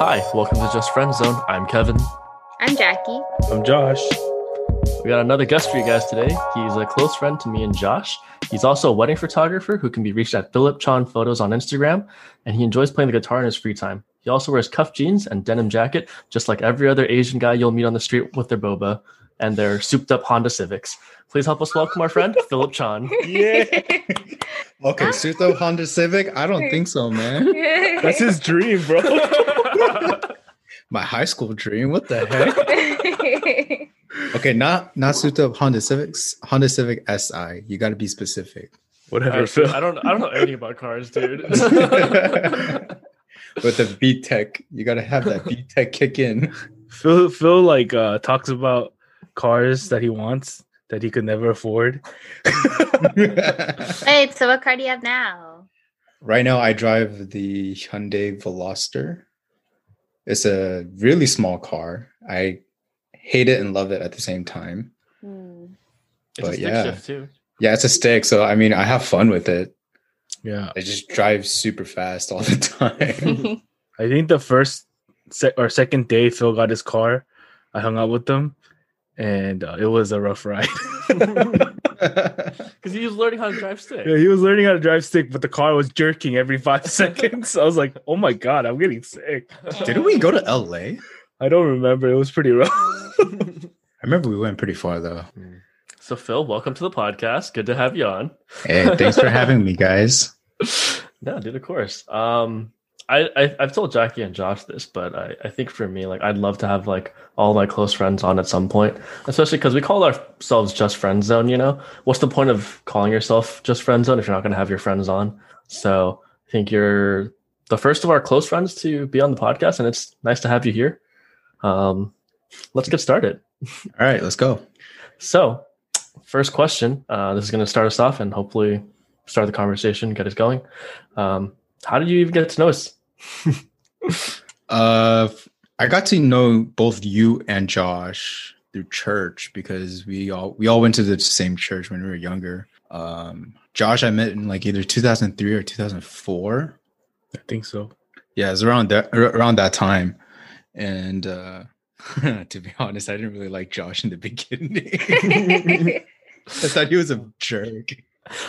Hi, welcome to Just Friend Zone. I'm Kevin. I'm Jackie. I'm Josh. We got another guest for you guys today. He's a close friend to me and Josh. He's also a wedding photographer who can be reached at Philip Chan Photos on Instagram, and he enjoys playing the guitar in his free time. He also wears cuff jeans and denim jacket, just like every other Asian guy you'll meet on the street with their boba and their souped up Honda Civics. Please help us welcome our friend, Philip Chan. Yeah, Okay, ah. Suto Honda Civic? I don't think so, man. that's his dream, bro. My high school dream. What the heck? Okay, not not Suto Honda Civics, Honda Civic SI. You got to be specific. Whatever, I, Phil. I don't I don't know anything about cars, dude. With the VTEC, you got to have that VTEC kick in. Phil, Phil, like uh, talks about cars that he wants that he could never afford. Wait, so what car do you have now? right now, I drive the Hyundai Veloster. It's a really small car. I hate it and love it at the same time. It's a But stick yeah. shift too. Yeah, it's a stick, so I mean, I have fun with it. Yeah, I just drive super fast all the time. I think the first se- or second day Phil got his car, I hung out with him, and uh, it was a rough ride. Because he was learning how to drive stick. yeah, he was learning how to drive stick, but the car was jerking every five seconds. I was like, "Oh my god, I'm getting sick." Didn't we go to LA? I don't remember. It was pretty rough. I remember we went pretty far though. So Phil, welcome to the podcast. Good to have you on. Hey, thanks for having me, guys. No, dude, of course. Um, I, I I've told Jackie and Josh this, but I, I think for me, like, I'd love to have like all my close friends on at some point, especially because we call ourselves Just Friend Zone. You know, what's the point of calling yourself Just Friend Zone if you're not going to have your friends on? So I think you're the first of our close friends to be on the podcast, and it's nice to have you here. Um, let's get started. All right, let's go. So, first question. Uh, this is going to start us off and hopefully start the conversation, get us going. Um, how did you even get to know us? Uh, I got to know both you and Josh through church because we all we all went to the same church when we were younger. Um, Josh, I met in like either 2003 or 2004. I think so. Yeah, it's around that around that time. And uh, to be honest, I didn't really like Josh in the beginning. I thought he was a jerk.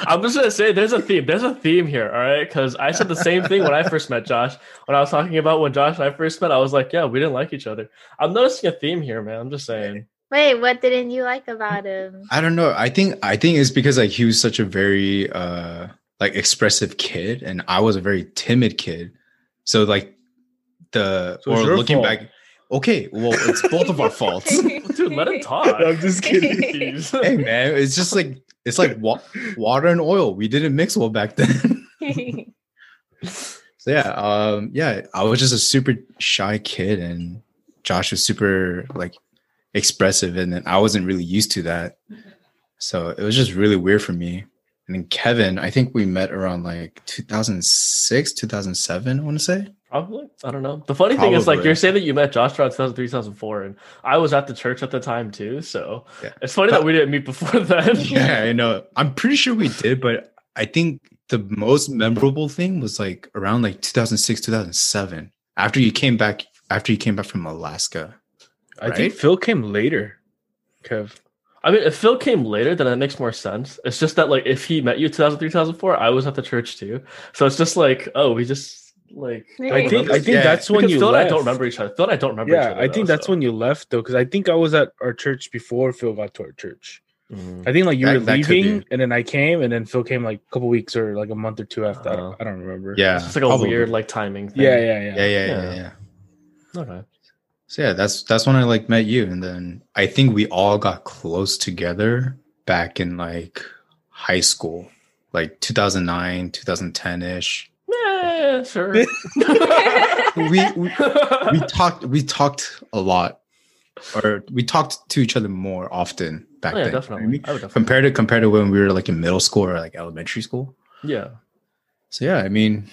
I'm just gonna say there's a theme. There's a theme here, all right? Because I said the same thing when I first met Josh. When I was talking about when Josh and I first met, I was like, "Yeah, we didn't like each other." I'm noticing a theme here, man. I'm just saying. Wait, what didn't you like about him? I don't know. I think I think it's because like he was such a very uh like expressive kid and I was a very timid kid. So like the So or looking fault. back okay, well it's both of our faults. Dude, let him talk. I'm just kidding. Hey man, it's just like it's like wa- water and oil. We didn't mix well back then. so yeah, um yeah, I was just a super shy kid and Josh was super like expressive and then I wasn't really used to that. So it was just really weird for me. And then Kevin, I think we met around like 2006, 2007, I want to say. Probably. I don't know. The funny thing is, like, you're saying that you met Josh around 2003, 2004, and I was at the church at the time too. So Yeah. it's funny that we didn't meet before then. Yeah, I know. I'm pretty sure we did, but I think the most memorable thing was like around like 2006, 2007. After you came back, after you came back from Alaska. I think Phil came later. Kev. I mean, if Phil came later, then that makes more sense. It's just that, like, if he met you 2003, 2004, I was at the church too. So it's just like, oh, we just like. I think I think Yeah, that's when because you Phil and I left. don't remember each other. Phil and I don't remember each Yeah, other. I think though, that's so. when you left though, because I think I was at our church before Phil got to our church. Mhm. I think like you That- were leaving, and then I came, and then Phil came like a couple weeks or like a month or two after. I, Uh-huh. don't, I don't remember. Yeah. It's like a probably. weird, like, timing thing. yeah, yeah, yeah. Yeah, yeah, yeah, Yeah. yeah. Okay. So yeah, that's that's when I like met you. And then I think we all got close together back in like high school, like 2009, 2010 ish. Yeah, sure. We, we we talked we talked a lot or we talked to each other more often back Oh, yeah, then. definitely. I mean, I would definitely. compared to compared to when we were like in middle school or like elementary school. Yeah. So yeah, I mean,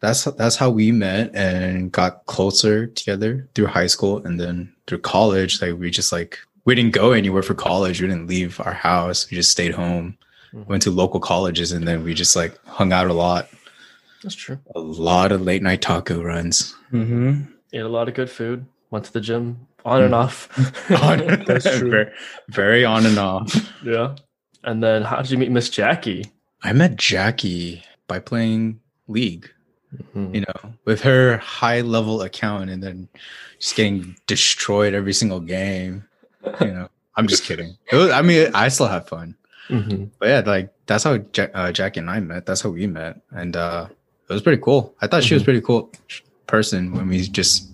that's that's how we met and got closer together through high school and then through college. Like we just like we didn't go anywhere for college. We didn't leave our house. We just stayed home. Mhm. Went to local colleges and then we just like hung out a lot. That's true. A lot of late night taco runs. Mm-hmm. Ate a lot of good food. Went to the gym on and Mm. off. On- That's true. very, very on and off. yeah. And then how did you meet Miss Jackie? I met Jackie by playing League. Mhm. you know, with her high level account and then just getting destroyed every single game. You know, I'm just kidding. It was, I mean, I still have fun, Mhm. but yeah, like that's how ja- uh, Jackie and I met. That's how we met, and uh, it was pretty cool. I thought she was Mhm. pretty cool person when we just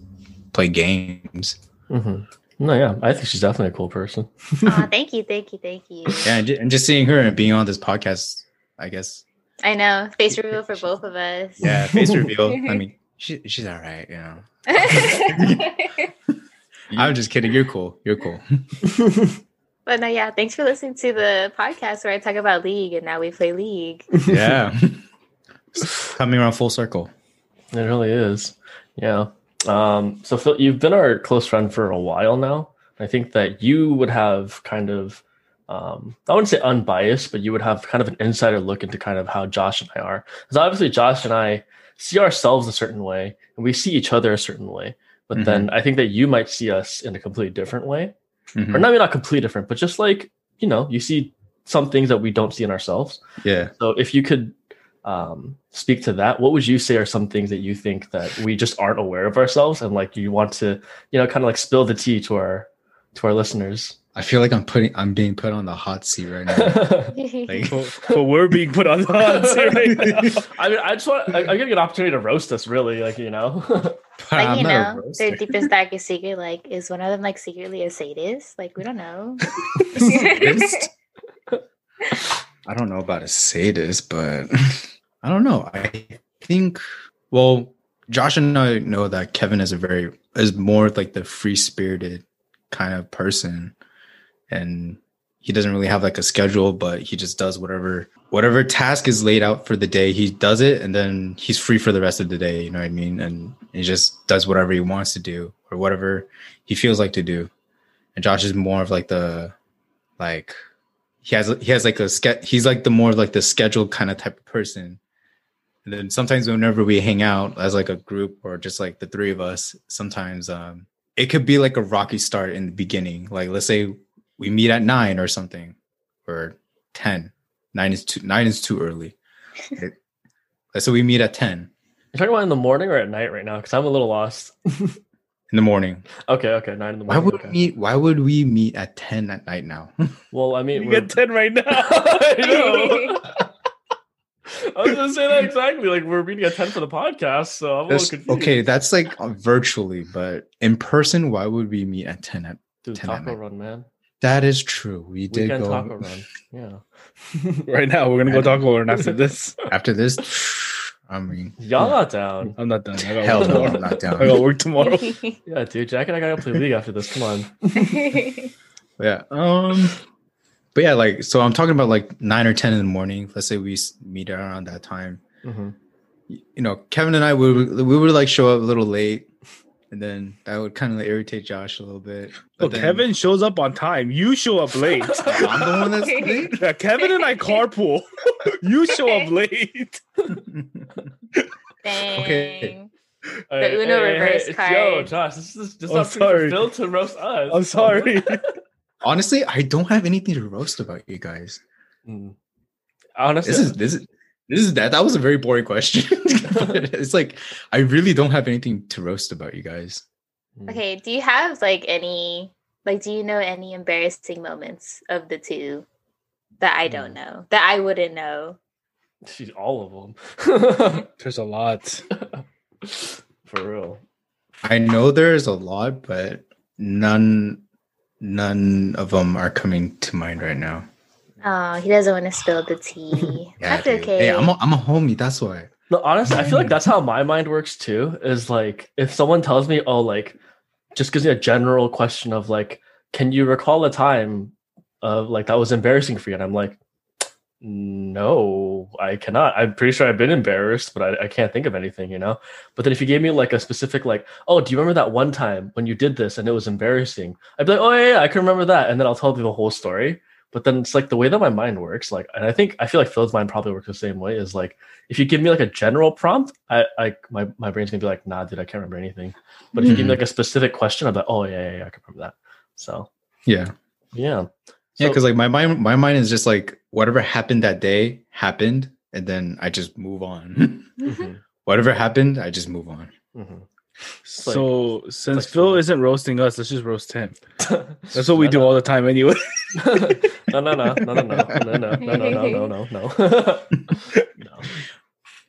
play games. Mhm. No, yeah, I think she's definitely a cool person. Aw, thank you, thank you, thank you. Yeah, and, ju- and just seeing her and being on this podcast, I guess. I know. Face reveal for both of us. Yeah, face reveal. I mean, she, she's all right. You know, I'm just kidding. You're cool. You're cool. but no, yeah. Thanks for listening to the podcast where I talk about League and now we play League. Yeah, coming around full circle. It really is. Yeah. Um, so Phil, you've been our close friend for a while now. I think that you would have kind of, um, I wouldn't say unbiased, but you would have kind of an insider look into kind of how Josh and I are. Because obviously, Josh and I see ourselves a certain way, and we see each other a certain way. But then I think that you might see us in a completely different way, Mhm. or not, maybe not completely different, but just like you know, you see some things that we don't see in ourselves. Yeah. So if you could um, speak to that, what would you say are some things that you think that we just aren't aware of ourselves, and like you want to, you know, kind of like spill the tea to our to our listeners? I feel like I'm putting I'm being put on the hot seat right now. Like, But, but we're being put on the hot seat right now. I mean, I just want I, I'm getting an opportunity to roast us, really, like you know. like you know, their deepest darkest secret. Like, is one of them like secretly a sadist? Like, we don't know. I don't know about a sadist, but I don't know. I think well, Josh and I know that Kevin is a very is more like the free spirited kind of person, and he doesn't really have like a schedule, but he just does whatever whatever task is laid out for the day. He does it, and then he's free for the rest of the day. You know what I mean? And he just does whatever he wants to do or whatever he feels like to do. And Josh is more of like the like he has he has like a ske- he's like the more like the scheduled kind of type of person and then sometimes whenever we hang out as like a group or just like the three of us sometimes um it could be like a rocky start in the beginning like let's say we meet at nine or something or 10 nine is too nine is too early It- let's say we meet at 10 You're talking about in the morning or at night right now? Because I'm a little lost. in the morning okay, okay, nine in the morning. why would okay. we meet why would we meet at 10 at night now Well, I mean, we're- get 10 right now. I was gonna say that exactly. Like we're meeting at ten for the podcast, so I'm a That's- little confused. okay that's like virtually but in person why would we meet at 10 at dude, 10 at Taco night. Run, man. That is true. We did go Taco Run. Yeah. right now, we're going to go talk about it after this. after this. I mean, Y'all not down. I'm not done. I got hell no. I'm not down. I got down. work tomorrow. Yeah, dude. Jack and I gotta play league after this. Come on. Yeah. Um. But yeah, like so, I'm talking about like nine or ten in the morning. Let's say we meet around that time. hmm You know, Kevin and I would we would like show up a little late, and then that would kind of irritate Josh a little bit. Oh, But then- Kevin shows up on time. You show up late. I'm the one that's late. Yeah, Kevin and I carpool. you show up late. Dang. Okay. Hey, Uno reverse Yo, card. Josh, this is this is I'm not sorry. Phil to roast us. I'm sorry. Honestly, I don't have anything to roast about you guys. Mm. Honestly, This is this is this is that. That was a very boring question. it's like I really don't have anything to roast about you guys. Mm. Okay, do you have like any like do you know any embarrassing moments of the two that I don't know that I wouldn't know? She's all of them. There's a lot. For real. I know there's a lot, but none none of them are coming to mind right now. Oh, he doesn't want to spill the tea. Yeah, That's dude. okay. Hey, I'm a, I'm a homie. That's why. No, honestly, I feel like that's how my mind works too. Is like if someone tells me, oh, like just gives me a general question of like, can you recall a time of like that was embarrassing for you? And I'm like, no, I cannot. I'm pretty sure I've been embarrassed, but I, I can't think of anything, you know. But then if you gave me like a specific like, oh, do you remember that one time when you did this and it was embarrassing? I'd be like, oh yeah, yeah I can remember that, and then I'll tell you the whole story. But then it's like the way that my mind works, like, and I think I feel like Phil's mind probably works the same way. Is like if you give me like a general prompt, I, I my my brain's gonna be like, nah, dude, I can't remember anything. But if you give me Mhm. like a specific question, I'm like, oh yeah, yeah, yeah I can remember that. So Yeah. yeah, Yeah, because like my mind, my mind is just like whatever happened that day happened, and then I just move on. mhm, whatever happened, I just move on. mhm. So since like Phil food. isn't roasting us, let's just roast him. That's what we No, do no. all the time anyway. no, no, no, no, no, no, no, no, no, no, no, no, no, no. no.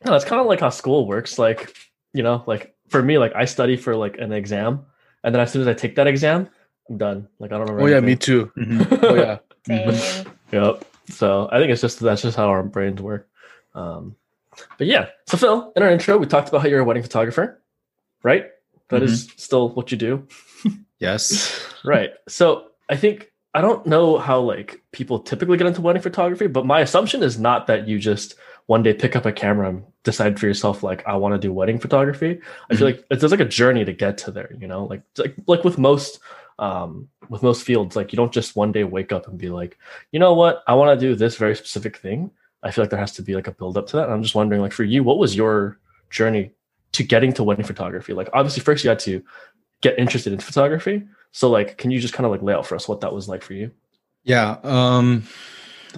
No, kind of like how school works. Like, you know, like for me, like I study for like an exam, and then as soon as I take that exam, I'm done. Like I don't remember. oh yeah, me anything. too. Mhm. Oh yeah. Same. Yep. So I think it's just that's just how our brains work. Um, but yeah. So Phil, in our intro, we talked about how you're a wedding photographer, right? That is still what you do. Yes. Right. So I think I don't know how like people typically get into wedding photography, but my assumption is not that you just one day pick up a camera and decide for yourself like I want to do wedding photography. I feel like it's there's like a journey to get to there, you know? Like like like with most um with most fields, like you don't just one day wake up and be like, you know what, I want to do this very specific thing. I feel like there has to be like a build up to that. And I'm just wondering, like for you, what was your journey to getting to wedding photography? Like obviously first you had to get interested in photography. So like, can you just kind of like lay out for us what that was like for you? Yeah. Um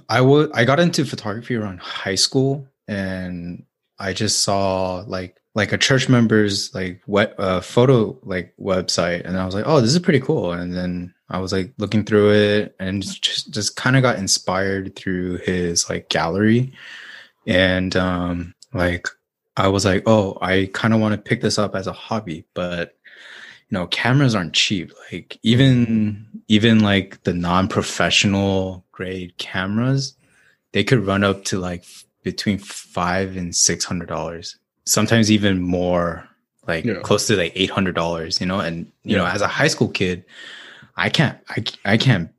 I would I got into photography around high school and I just saw like like a church member's like what uh photo like website and I was like, oh, this is pretty cool. And then I was like looking through it and just just kind of got inspired through his like gallery. And um like I was like, oh, I kind of want to pick this up as a hobby, but you know, cameras aren't cheap. Like even even like the non-professional grade cameras, they could run up to like between five and six hundred dollars. Sometimes even more, like Yeah. close to like eight hundred dollars. You know, and you know, as a high school kid, I can't I I can't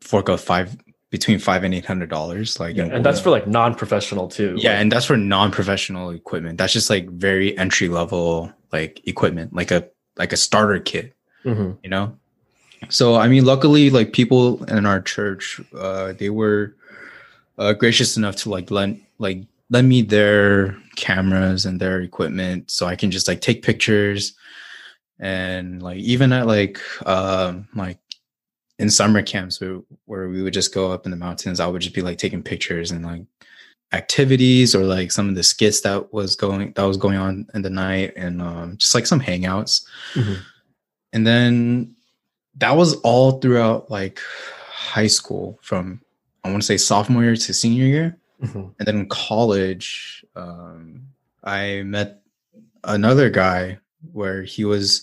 fork out five between five and eight hundred dollars. Like And that's for like non-professional too. yeah, Like, and that's for non-professional equipment. That's just like very entry level like equipment, like a like a starter kit, mhm. you know. So I mean, luckily, like people in our church, uh, they were uh, gracious enough to like lend like lend me their cameras and their equipment, so I can just like take pictures, and like even at like um like in summer camps where, where we would just go up in the mountains, I would just be like taking pictures and like activities or like some of the skits that was going that was going on in the night and um, just like some hangouts. Mhm. and then that was all throughout like high school from i want to say sophomore year to senior year Mhm. and then in college um, i met another guy where he was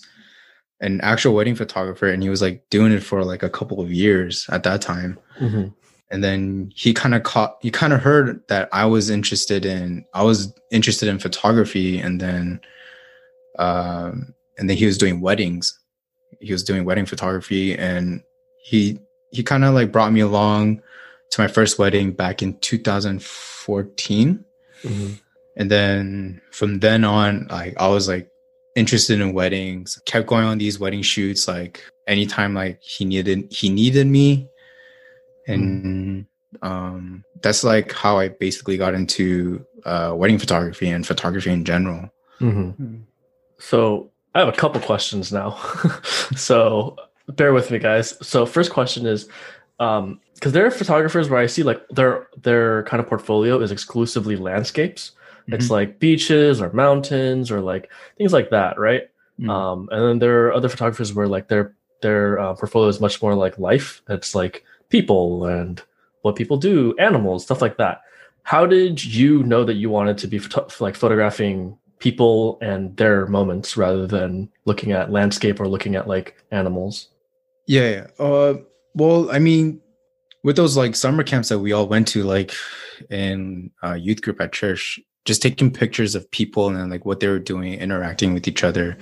an actual wedding photographer and he was like doing it for like a couple of years at that time Mhm. and then he kind of caught he kind of heard that i was interested in i was interested in photography and then um and then he was doing weddings he was doing wedding photography and he he kind of like brought me along to my first wedding back in 2014 Mhm. and then from then on like i was like interested in weddings kept going on these wedding shoots like anytime like he needed he needed me and um that's like how i basically got into uh wedding photography and photography in general Mhm. So I have a couple questions now. so bear with me, guys. So first question is, um, because there are photographers where I see like their their kind of portfolio is exclusively landscapes. It's like beaches or mountains or like things like that, right? Mhm. Um, and then there are other photographers where like their their uh, portfolio is much more like life. It's like people and what people do, animals, stuff like that. How did you know that you wanted to be photo- like photographing people and their moments rather than looking at landscape or looking at like animals? Yeah, yeah. Uh, well, I mean, with those like summer camps that we all went to, like in uh, youth group at church, just taking pictures of people and then like what they were doing, interacting with each other,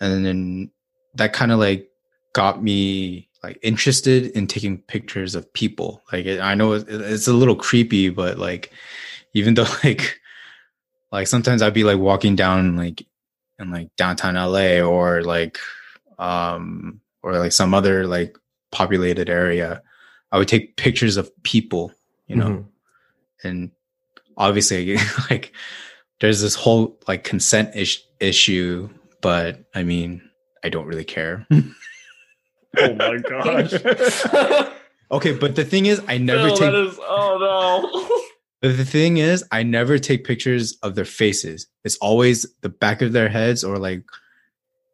and then that kind of like got me like interested in taking pictures of people. Like I know it, it's a little creepy, but like even though like like sometimes I'd be like walking down like in like downtown LA or like um or like some other like populated area I would take pictures of people, you know, Mhm. and obviously like there's this whole like consent ish- issue, but I mean, I don't really care. Oh my gosh. okay, but the thing is, I never Phil, take that is, oh But the thing is, I never take pictures of their faces. It's always the back of their heads or like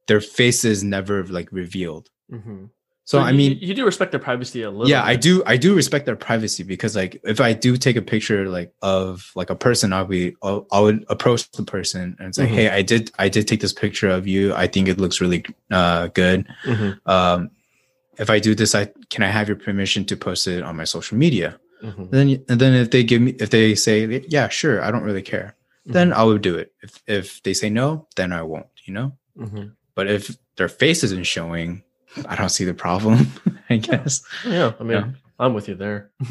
their faces never like revealed. no. So I mean, you, do respect their privacy a little. yeah, I do. I do respect their privacy because like if I do take a picture like of like a person, I'll be I'll, I would approach the person and say, Mhm. hey, I did I did take this picture of you. I think it looks really uh, good. Mhm, Um, if I do this, I can I have your permission to post it on my social media? mhm, then and then if they give me if they say yeah sure i don't really care then mhm, i would do it if if they say no then i won't you know mhm. but if their face isn't showing i don't see the problem i guess Yeah, I mean, Yeah. I'm with you there.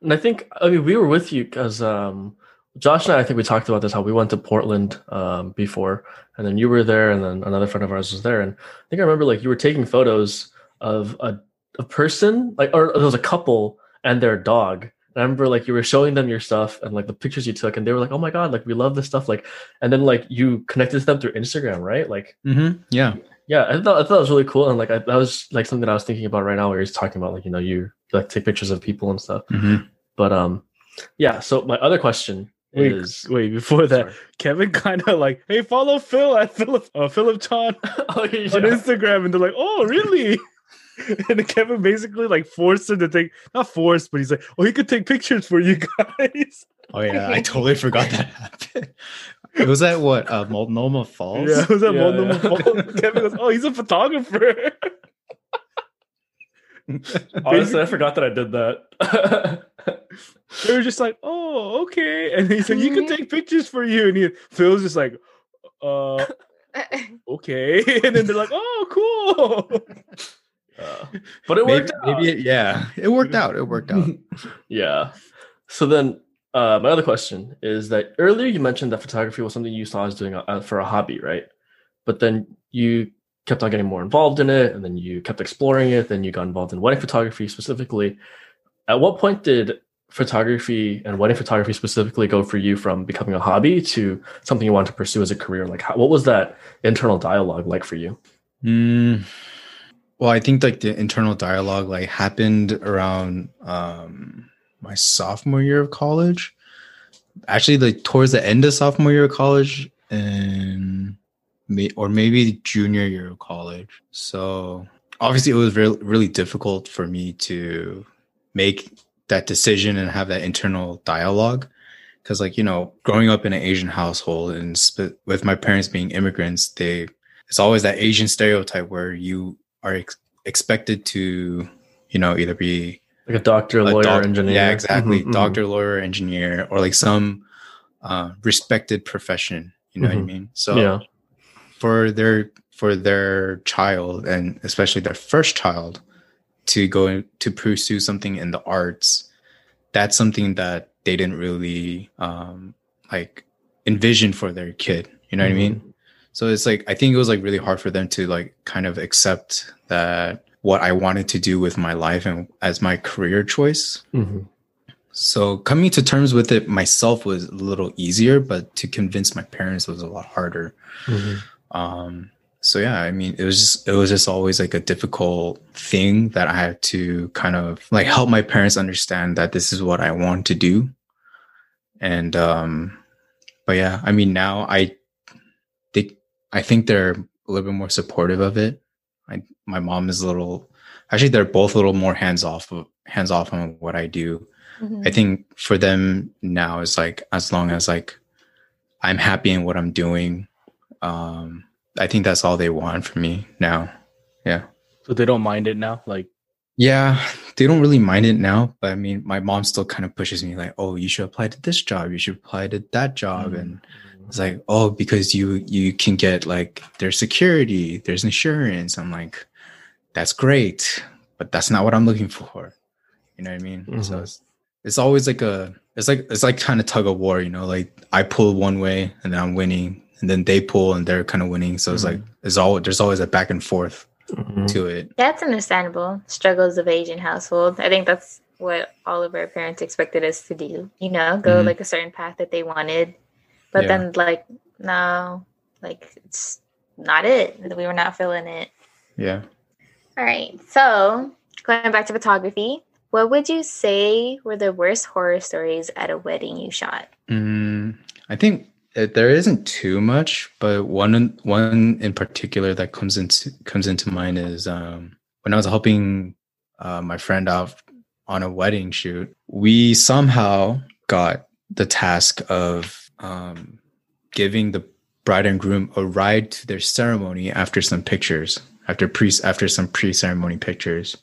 and I think, I mean, we were with you because um, Josh and I, I think we talked about this how we went to Portland um, before, and then you were there, and then another friend of ours was there. And I think I remember like you were taking photos of a, a person, like, or there was a couple and their dog. I remember like you were showing them your stuff and like the pictures you took, and they were like, "Oh my god, like we love this stuff!" Like, and then like you connected to them through Instagram, right? Like, mm-hmm. yeah yeah, I thought I thought it was really cool, and like I, that was like something that I was thinking about right now, where he's talking about like you know you like take pictures of people and stuff. mm-hmm. But um, yeah. So my other question Wait, is, wait, before that, Kevin kind of like, hey, follow Phil at Philip uh, Philip Chan oh, yeah. on Instagram, and they're like, oh, really? and Kevin basically like forced him to take, not forced, but he's like, oh, he could take pictures for you guys. oh yeah i totally forgot that happened it was at what uh multnomah falls Yeah, it was at Yeah, Multnomah yeah. Falls. Kevin goes, oh, he's a photographer. Honestly, I forgot that I did that. they were just like, oh, okay. And he said, you can take pictures for you. And he, Phil's just like, uh, okay. And then they're like, oh, cool. Uh, but it maybe, worked out. maybe it, yeah it worked out it worked out yeah. So then, uh, my other question is that earlier you mentioned that photography was something you saw as doing uh, for a hobby, right? But then you kept on getting more involved in it, and then you kept exploring it. Then you got involved in wedding photography specifically. At what point did photography and wedding photography specifically go for you from becoming a hobby to something you wanted to pursue as a career? Like, how, what was that internal dialogue like for you? Mm, well, I think like the internal dialogue like happened around um my sophomore year of college. Actually, like towards the end of sophomore year of college, and or maybe junior year of college. So obviously, it was really really difficult for me to make that decision and have that internal dialogue because like you know growing up in an asian household and sp- with my parents being immigrants they it's always that asian stereotype where you are ex- expected to you know either be Like a doctor, a lawyer, doc- engineer. yeah exactly Mhm, mhm. doctor lawyer engineer or like some uh, respected profession you know what i Mhm. mean so yeah. for their for their child and especially their first child to go to pursue something in the arts that's something that they didn't really um like envision for their kid you know what i mean Mm-hmm. so it's like i think it was like really hard for them to like kind of accept that what i wanted to do with my life and as my career choice Mhm. so coming to terms with it myself was a little easier but to convince my parents was a lot harder Mhm. um so yeah i mean it was just it was just always like a difficult thing that i had to kind of like help my parents understand that this is what i want to do and um but yeah i mean now i they i think they're a little bit more supportive of it I, my mom is a little actually they're both a little more hands off of hands off on what i do Mhm. I think for them now is like as long as like I'm happy in what I'm doing, um, I think that's all they want from me now. Yeah. So they don't mind it now. Like, Yeah, they don't really mind it now, but I mean my mom still kind of pushes me like, oh, you should apply to this job, you should apply to that job. Mm. And it's like, oh, because you you can get like there's security, there's insurance. I'm like, that's great, but that's not what I'm looking for. You know what I mean? So Mhm. it's it's always like a it's like it's like kind of tug of war, you know, like I pull one way and then I'm winning, and then they pull and they're kind of winning. So it's like it's all there's always a back and forth. Mhm. to it. That's understandable. Struggles of Asian household. I think that's what all of our parents expected us to do. You know, go Mhm. like a certain path that they wanted. But Yeah. then like no, like it's not it. We were not feeling it. Yeah. All right. So going back to photography, what would you say were the worst horror stories at a wedding you shot? Mm, I think uh, there isn't too much, but one in- one in particular that comes into comes into mind is um, when I was helping uh, my friend out on a wedding shoot. We somehow got the task of um, giving the bride and groom a ride to their ceremony after some pictures, after pre after some pre ceremony pictures,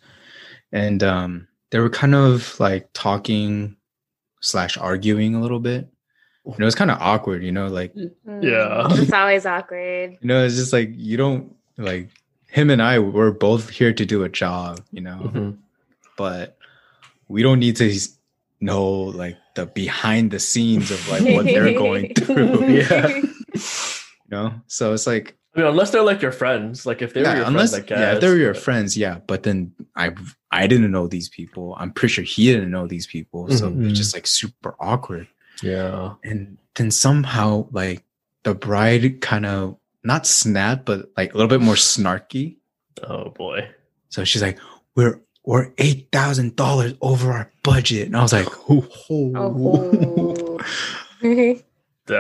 and um, they were kind of like talking slash arguing a little bit. And it was kind of awkward, you know, like Yeah. Mm, it's always awkward. You know, it's just like you don't like him and I were both here to do a job, you know, Mhm. but we don't need to know like the behind the scenes of like what they're going through, Yeah. you know. So it's like I mean, unless they're like your friends, like if they were yeah, your unless friends, I guess. yeah, if they were your but- friends, yeah. But then I I didn't know these people. I'm pretty sure he didn't know these people, so Mhm. it's just like super awkward. Yeah. and then somehow like the bride kind of not snapped but like a little bit more snarky Oh boy. so she's like we're we're eight thousand dollars over our budget and i was like oh, Oh. Yeah,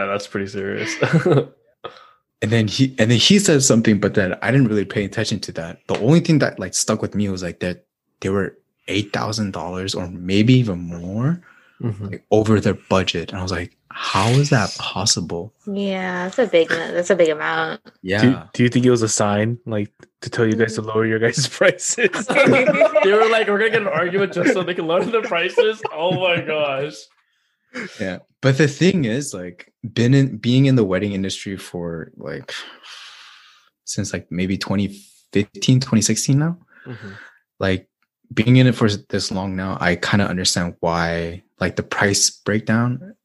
that's pretty serious. and then he and then he said something but then i didn't really pay attention to that the only thing that like stuck with me was like that they were eight thousand dollars or maybe even more Mhm. like over their budget and i was like how is that possible yeah, that's a big that's a big amount. yeah Do, do you think it was a sign, like, to tell you guys to lower your guys' prices? They were like, we're gonna get an argument just so they can lower the prices. Oh my gosh. Yeah. But the thing is, like, been in being in the wedding industry for like since like maybe 2015, 2016 now. Mhm. Like being in it for this long now, I kind of understand why like the price breakdown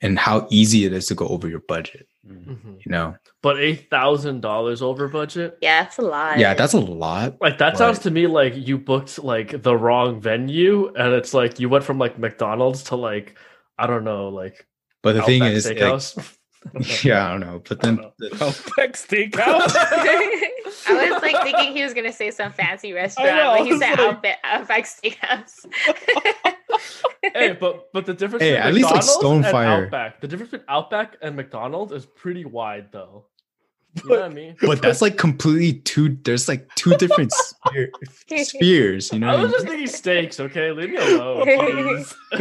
and how easy it is to go over your budget. Mhm. You know? But eight thousand dollars over budget. Yeah, that's a lot. Yeah, that's a lot. Like that sounds to me like you booked like the wrong venue, and it's like you went from like McDonald's to like I don't know, like But the thing is, like, yeah, I don't know. But then I the- Outback Steakhouse. I was like thinking he was gonna say some fancy restaurant, know, but he said like- Outback, uh, Outback Steakhouse. hey, but but the difference Hey, between at least, like, McDonald's and Stonefire- Outback, the difference between Outback and McDonald's is pretty wide though. You know what I mean? but that's like completely two there's like two different sphere, spheres, you know? I was just thinking steaks, okay? Leave me alone,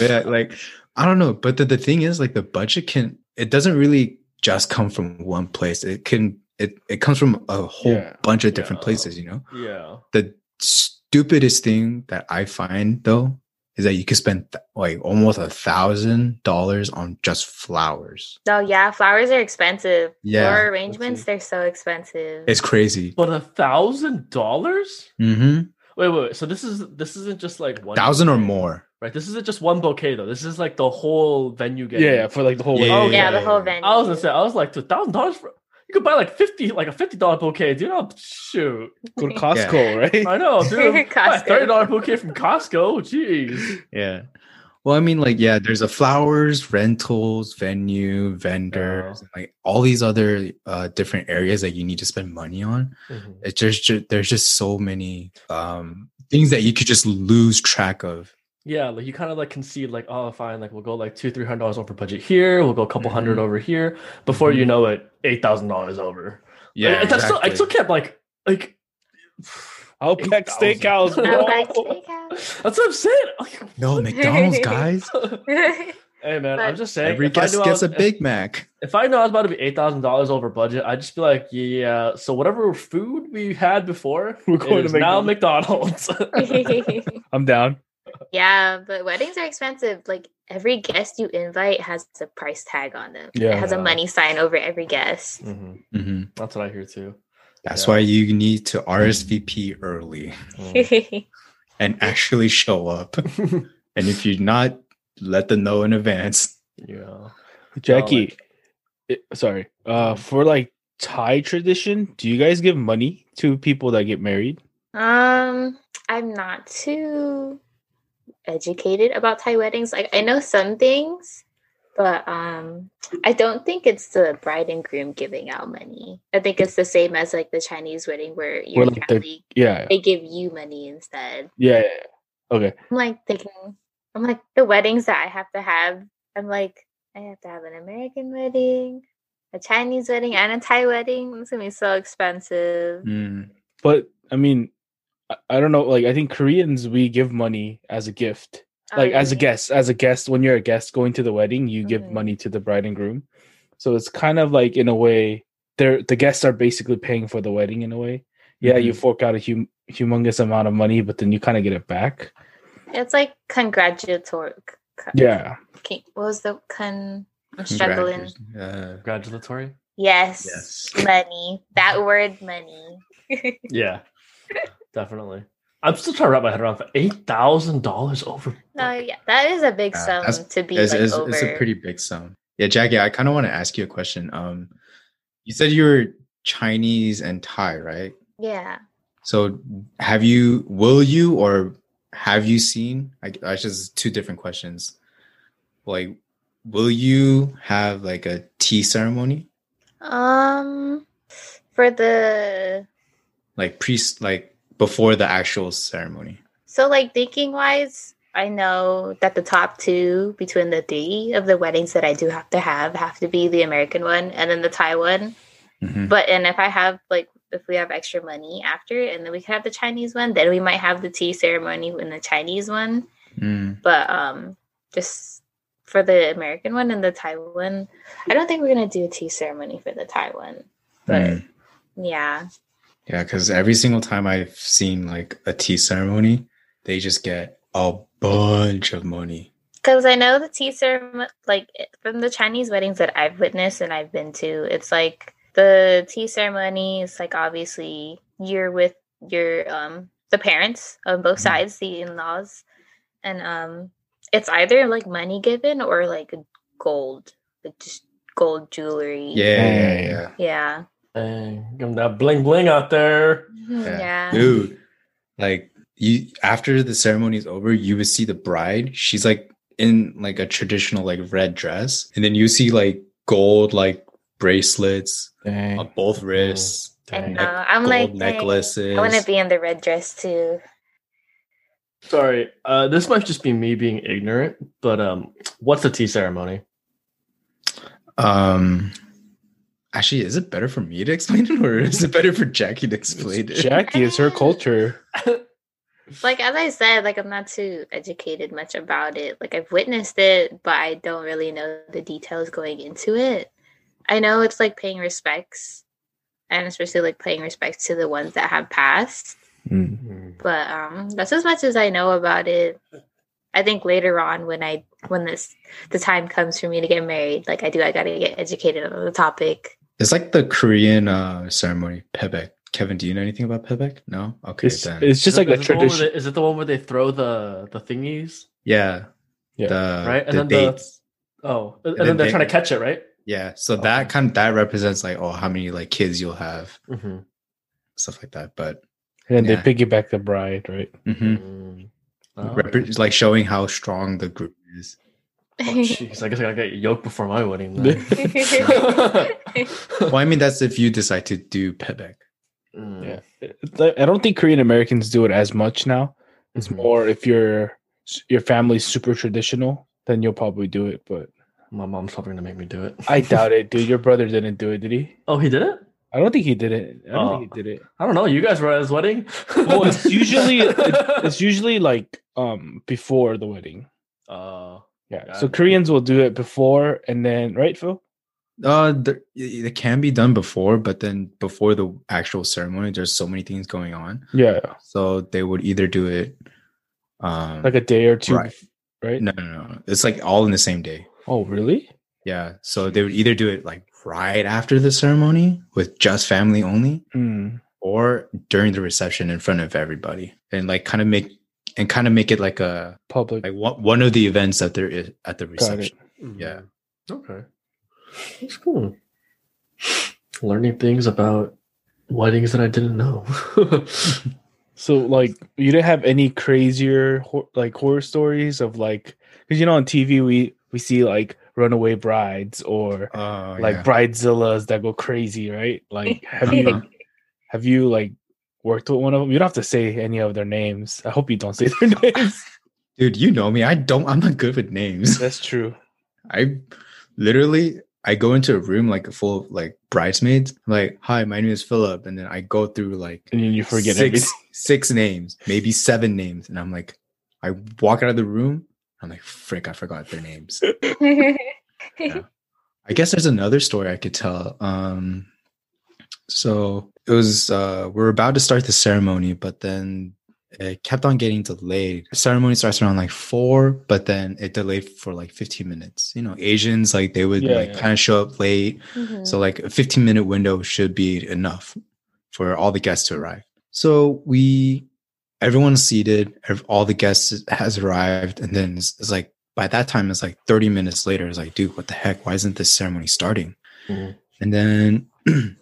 yeah like i don't know but the, the thing is like the budget can it doesn't really just come from one place it can it, it comes from a whole Yeah. bunch of different Yeah. places you know yeah. the stupidest thing that i find though is that you could spend th- like almost a thousand dollars on just flowers Oh yeah, flowers are expensive. Yeah, Flower arrangements, they're so expensive. it's crazy But a thousand dollars? mm-hmm. Wait, wait, wait. So this is this isn't just like one thousand or more right? This isn't just one bouquet though. This is like the whole venue yeah, getting. yeah, for like the whole Yeah, wedding. yeah, the whole venue. I was gonna say, I was like, two thousand dollars for you could buy like fifty, like a fifty dollar bouquet. Do you know? Shoot, Go to Costco, right? I know, dude. Costco. thirty dollar bouquet from Costco. Jeez. yeah well i mean like yeah there's a flowers rentals venue vendors like all these other uh different areas that you need to spend money on it's just, ju- there's just so many um things that you could just lose track of Yeah, like you kind of like concede, like, oh, fine, like we'll go like two, three hundred dollars over budget here. We'll go a couple hundred Mhm. over here. Before you Mhm. know it, eight thousand dollars over. Like, that's still, I still kept like, like. Outback 8,000. Steakhouse, bro. Outback Steakhouse. That's what I'm saying. Like, no mcdonald's guys hey man, I'm just saying. every guest gets was- a big mac If I know I was about to be eight thousand dollars over budget, I'd just be like, yeah. So whatever food we had before, We're going is to now McDonald's. McDonald's. I'm down. yeah, but weddings are expensive. Like every guest you invite has a price tag on them. Yeah. it has a money sign over every guest. Mhm. hmm That's what I hear too. That's Yeah. why you need to rsvp early Mm. and actually show up and if you're not let them know in advance yeah. Jackie, like- it- sorry. Uh, for like Thai tradition, do you guys give money to people that get married? Um, I'm not too educated about Thai weddings. Like I know some things, but um I don't think it's the bride and groom giving out money. I think it's the same as like the Chinese wedding where your like family Yeah. they give you money instead. Yeah. yeah, yeah. Okay. I'm like thinking I'm like the weddings that I have to have, I'm like, I have to have an American wedding, a Chinese wedding, and a Thai wedding. It's gonna be so expensive. Mm. But I mean, I, I don't know. Like, I think Koreans we give money as a gift. Like as a guest, as a guest, when you're a guest going to the wedding, you give Mhm. money to the bride and groom. So it's kind of like in a way, they're the guests are basically paying for the wedding in a way. Yeah, you Mhm. fork out a hum- humongous amount of money, but then you kind of get it back. It's like congratulatory. Yeah. Can- What was the con? I'm struggling. Uh, Congratulatory. Yes. Yes. Money. That word, money. Yeah, definitely. I'm still trying to wrap my head around eight thousand dollars over. no, yeah, that is a big sum that's- to be it's, like it's, over. it's a pretty big sum. Yeah, Jackie, I kind of want to ask you a question. Um, you said you were Chinese and Thai, right? yeah. So have you, will you, or have you seen? I, I just two different questions. Like, will you have like a tea ceremony, Um, for the like priest, like before the actual ceremony? so like thinking wise, I know that the top two between the three of the weddings that I do have to have have to be the American one and then the Thai one. Mhm. But and if I have like if we have extra money after and then we can have the Chinese one, then we might have the tea ceremony in the Chinese one. Mm. But um just for the American one and the Thai one, I don't think we're gonna do a tea ceremony for the Thai one. But Mm. yeah. Yeah, because every single time I've seen like a tea ceremony, they just get a bunch of money. Because I know the tea ceremony, like from the Chinese weddings that I've witnessed and I've been to, it's like the tea ceremony is like obviously you're with your um the parents on both Mhm. sides, the in laws, and um it's either like money given or like gold, like just gold jewelry. Yeah, yeah, Yeah. yeah. Yeah, Dang, give them that bling bling out there. Mhm, yeah. Dude, like you after the ceremony is over, you would see the bride. She's like in like a traditional like red dress, and then you see like gold like bracelets Dang. on both wrists, And neck- I'm gold like, necklaces. I want to be in the red dress too. Sorry, uh, this might just be me being ignorant, but um, what's the tea ceremony? Um, actually, is it better for me to explain it, or is it better for Jackie to explain it? Jackie, it's her culture. like as I said, like I'm not too educated much about it. Like I've witnessed it, but I don't really know the details going into it. I know it's like paying respects, and especially like paying respects to the ones that have passed. Mm. But um, that's as much as I know about it. I think later on, when I when this the time comes for me to get married, like I do, I gotta get educated on the topic. It's like the Korean uh ceremony, pebek. Kevin, do you know anything about pebek? No. Okay, It's, then. it's just Is it- like a is it the tradition. they- Is it the one where they throw the the thingies? yeah, Yeah. the Right, and the then the- Oh, and, then then they're they- trying to catch it, right? Yeah, so Okay. that kind that represents like oh how many like kids you'll have Mm-hmm. stuff like that. But and Yeah. they piggyback the bride, right? mhm. Oh, Rep- it's like showing how strong the group is. Oh, jeez, I guess I gotta get yoked before my wedding. Then. Well, I mean that's if you decide to do pebek. Mm. Yeah. I don't think Korean Americans do it as much now. It's Mhm. more if your your family's super traditional, then you'll probably do it. But My mom's probably gonna make me do it. I doubt it, dude. Your brother didn't do it, did he? Oh, he did it. I don't think he did it. I don't think Oh. he did it. I don't know. You guys were at his wedding. Well, it's usually it, it's usually like um before the wedding. Uh, Yeah. Got So. Koreans will do it before and then right, Phil? Uh, there, it can be done before, but then before the actual ceremony, there's so many things going on. Yeah. So they would either do it, um, Like a day or two, Right. right? no, no, no, it's like all in the same day. Oh, really? Yeah. So they would either do it like right after the ceremony with just family only, Mm. or during the reception in front of everybody, and like kind of make and kind of make it like a Public. like one one of the events that there is at the reception. mm. Yeah. Okay. It's cool. Learning things about weddings that I didn't know. So like you didn't have any crazier like horror stories of like because you know on TV we we see like runaway brides or Uh, like yeah. bridezillas that go crazy, right? Like have you have you like worked with one of them? You don't have to say any of their names. I hope you don't say their names. dude, you know me. I don't. I'm not good with names. That's true. I literally I go into a room like a full of like bridesmaids. I'm like, hi, my name is Philip, and then I go through like And then you forget six everything. six names, maybe seven names, and I'm like, I walk out of the room. I'm like, frick, I forgot their names. I guess there's another story I could tell. Um, so it was uh, we're about to start the ceremony, but then it kept on getting delayed. The ceremony starts around like four, but then it delayed for like 15 minutes. You know, Asians like they would Yeah, like yeah. kind of show up late, Mhm. so like a 15 minute window should be enough for all the guests to arrive. So we, everyone's seated, all the guests has arrived, and then it's, it's like by that time it's like 30 minutes later. It's like, dude, what the heck? Why isn't this ceremony starting? Mhm. And then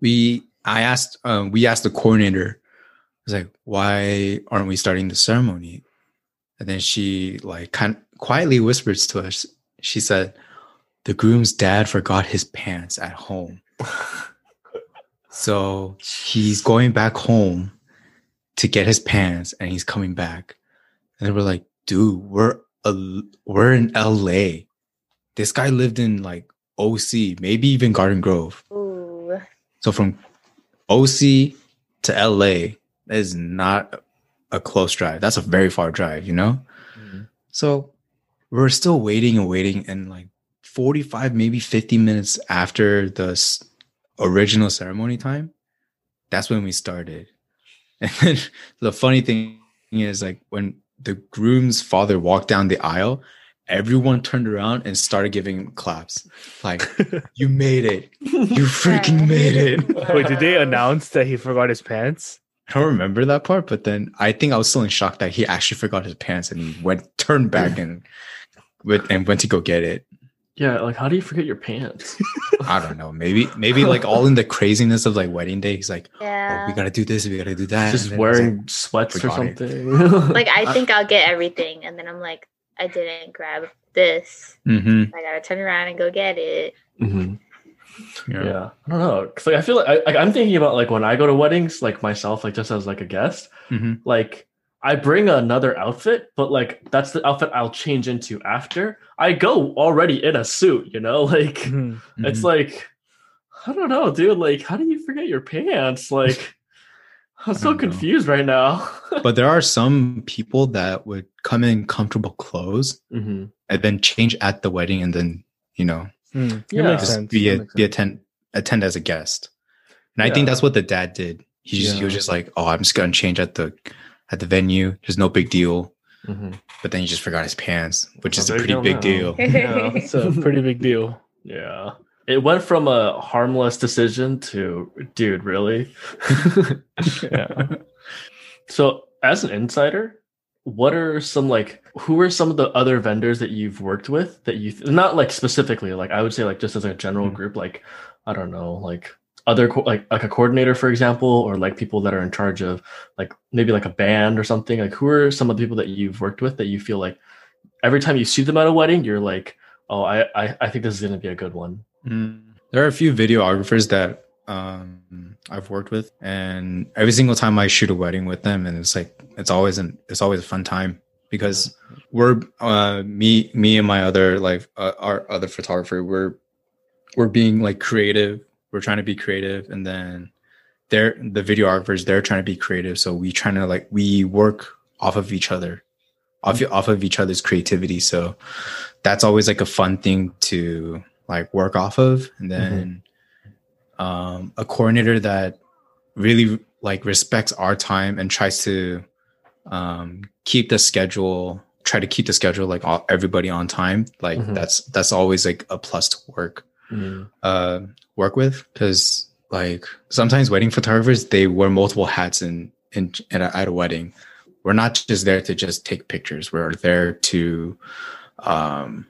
we, I asked, um, we asked the coordinator. I was like, why aren't we starting the ceremony? And then she like kind quietly whispers to us. She said, the groom's dad forgot his pants at home. So he's going back home to get his pants and he's coming back. And we're like, dude, we're a, we're in LA. This guy lived in like OC, maybe even Garden Grove. Ooh. So from OC to LA is not a close drive. That's a very far drive, you know? Mm-hmm. So we're still waiting and waiting, and like 45, maybe 50 minutes after the original ceremony time, that's when we started. And then the funny thing is, like, when the groom's father walked down the aisle, everyone turned around and started giving claps. Like, you made it. You freaking made it. Wait, did they announce that he forgot his pants? I don't remember that part, but then I think I was still in shock that he actually forgot his pants and he went turned back and went and went to go get it. yeah, like how do you forget your pants? I don't know. Maybe maybe like all in the craziness of like wedding day, he's like, oh, Yeah. "Oh, we gotta do this, we gotta do that." Just and then it's wearing like, sweats or something. like I think I'll get everything, and then I'm like, I didn't grab this. Mhm, I gotta turn around and go get it. Mhm. yeah. Yeah, I don't know. Cause like I feel like, I, like I'm thinking about like when I go to weddings, like myself, like just as like a guest, Mhm. like I bring another outfit, but like that's the outfit I'll change into after. I go already in a suit, you know, like Mhm. it's like I don't know, dude. Like, how do you forget your pants? Like, I'm I so don't know. confused right now. but there are some people that would come in comfortable clothes hmm and then change at the wedding and then you know that Yeah. makes just sense. be a, makes be sense. attend attend as a guest. And I think that's what the dad did. He just he was just like, "Oh, I'm just gonna change at the at the venue. There's no big deal." hmm But then he just forgot his pants, which Oh, is a pretty big now. deal. Yeah. It's a pretty big deal. Yeah. It went from a harmless decision to, dude, really? Yeah. So, as an insider, what are some like who are some of the other vendors that you've worked with that you not like specifically like I would say like just as a general Mhm. group like I don't know like other co- like like a coordinator for example or like people that are in charge of like maybe like a band or something like who are some of the people that you've worked with that you feel like every time you see them at a wedding you're like oh I I, I think this is gonna be a good one Mm. There are a few videographers that um, I've worked with, and every single time I shoot a wedding with them, and it's like it's always an it's always a fun time because we're uh, me me and my other like uh, our other photographer we're we're being like creative. We're trying to be creative, and then they're the videographers. They're trying to be creative, so we trying to like we work off of each other, off off of each other's creativity. So that's always like a fun thing to like work off of. And then um a coordinator that really like respects our time and tries to um keep the schedule try to keep the schedule like all, everybody on time like Mhm. that's that's always like a plus to work Mm. uh work with. Because like sometimes wedding photographers they wear multiple hats in in, in a, at a wedding. We're not just there to just take pictures. We're there to um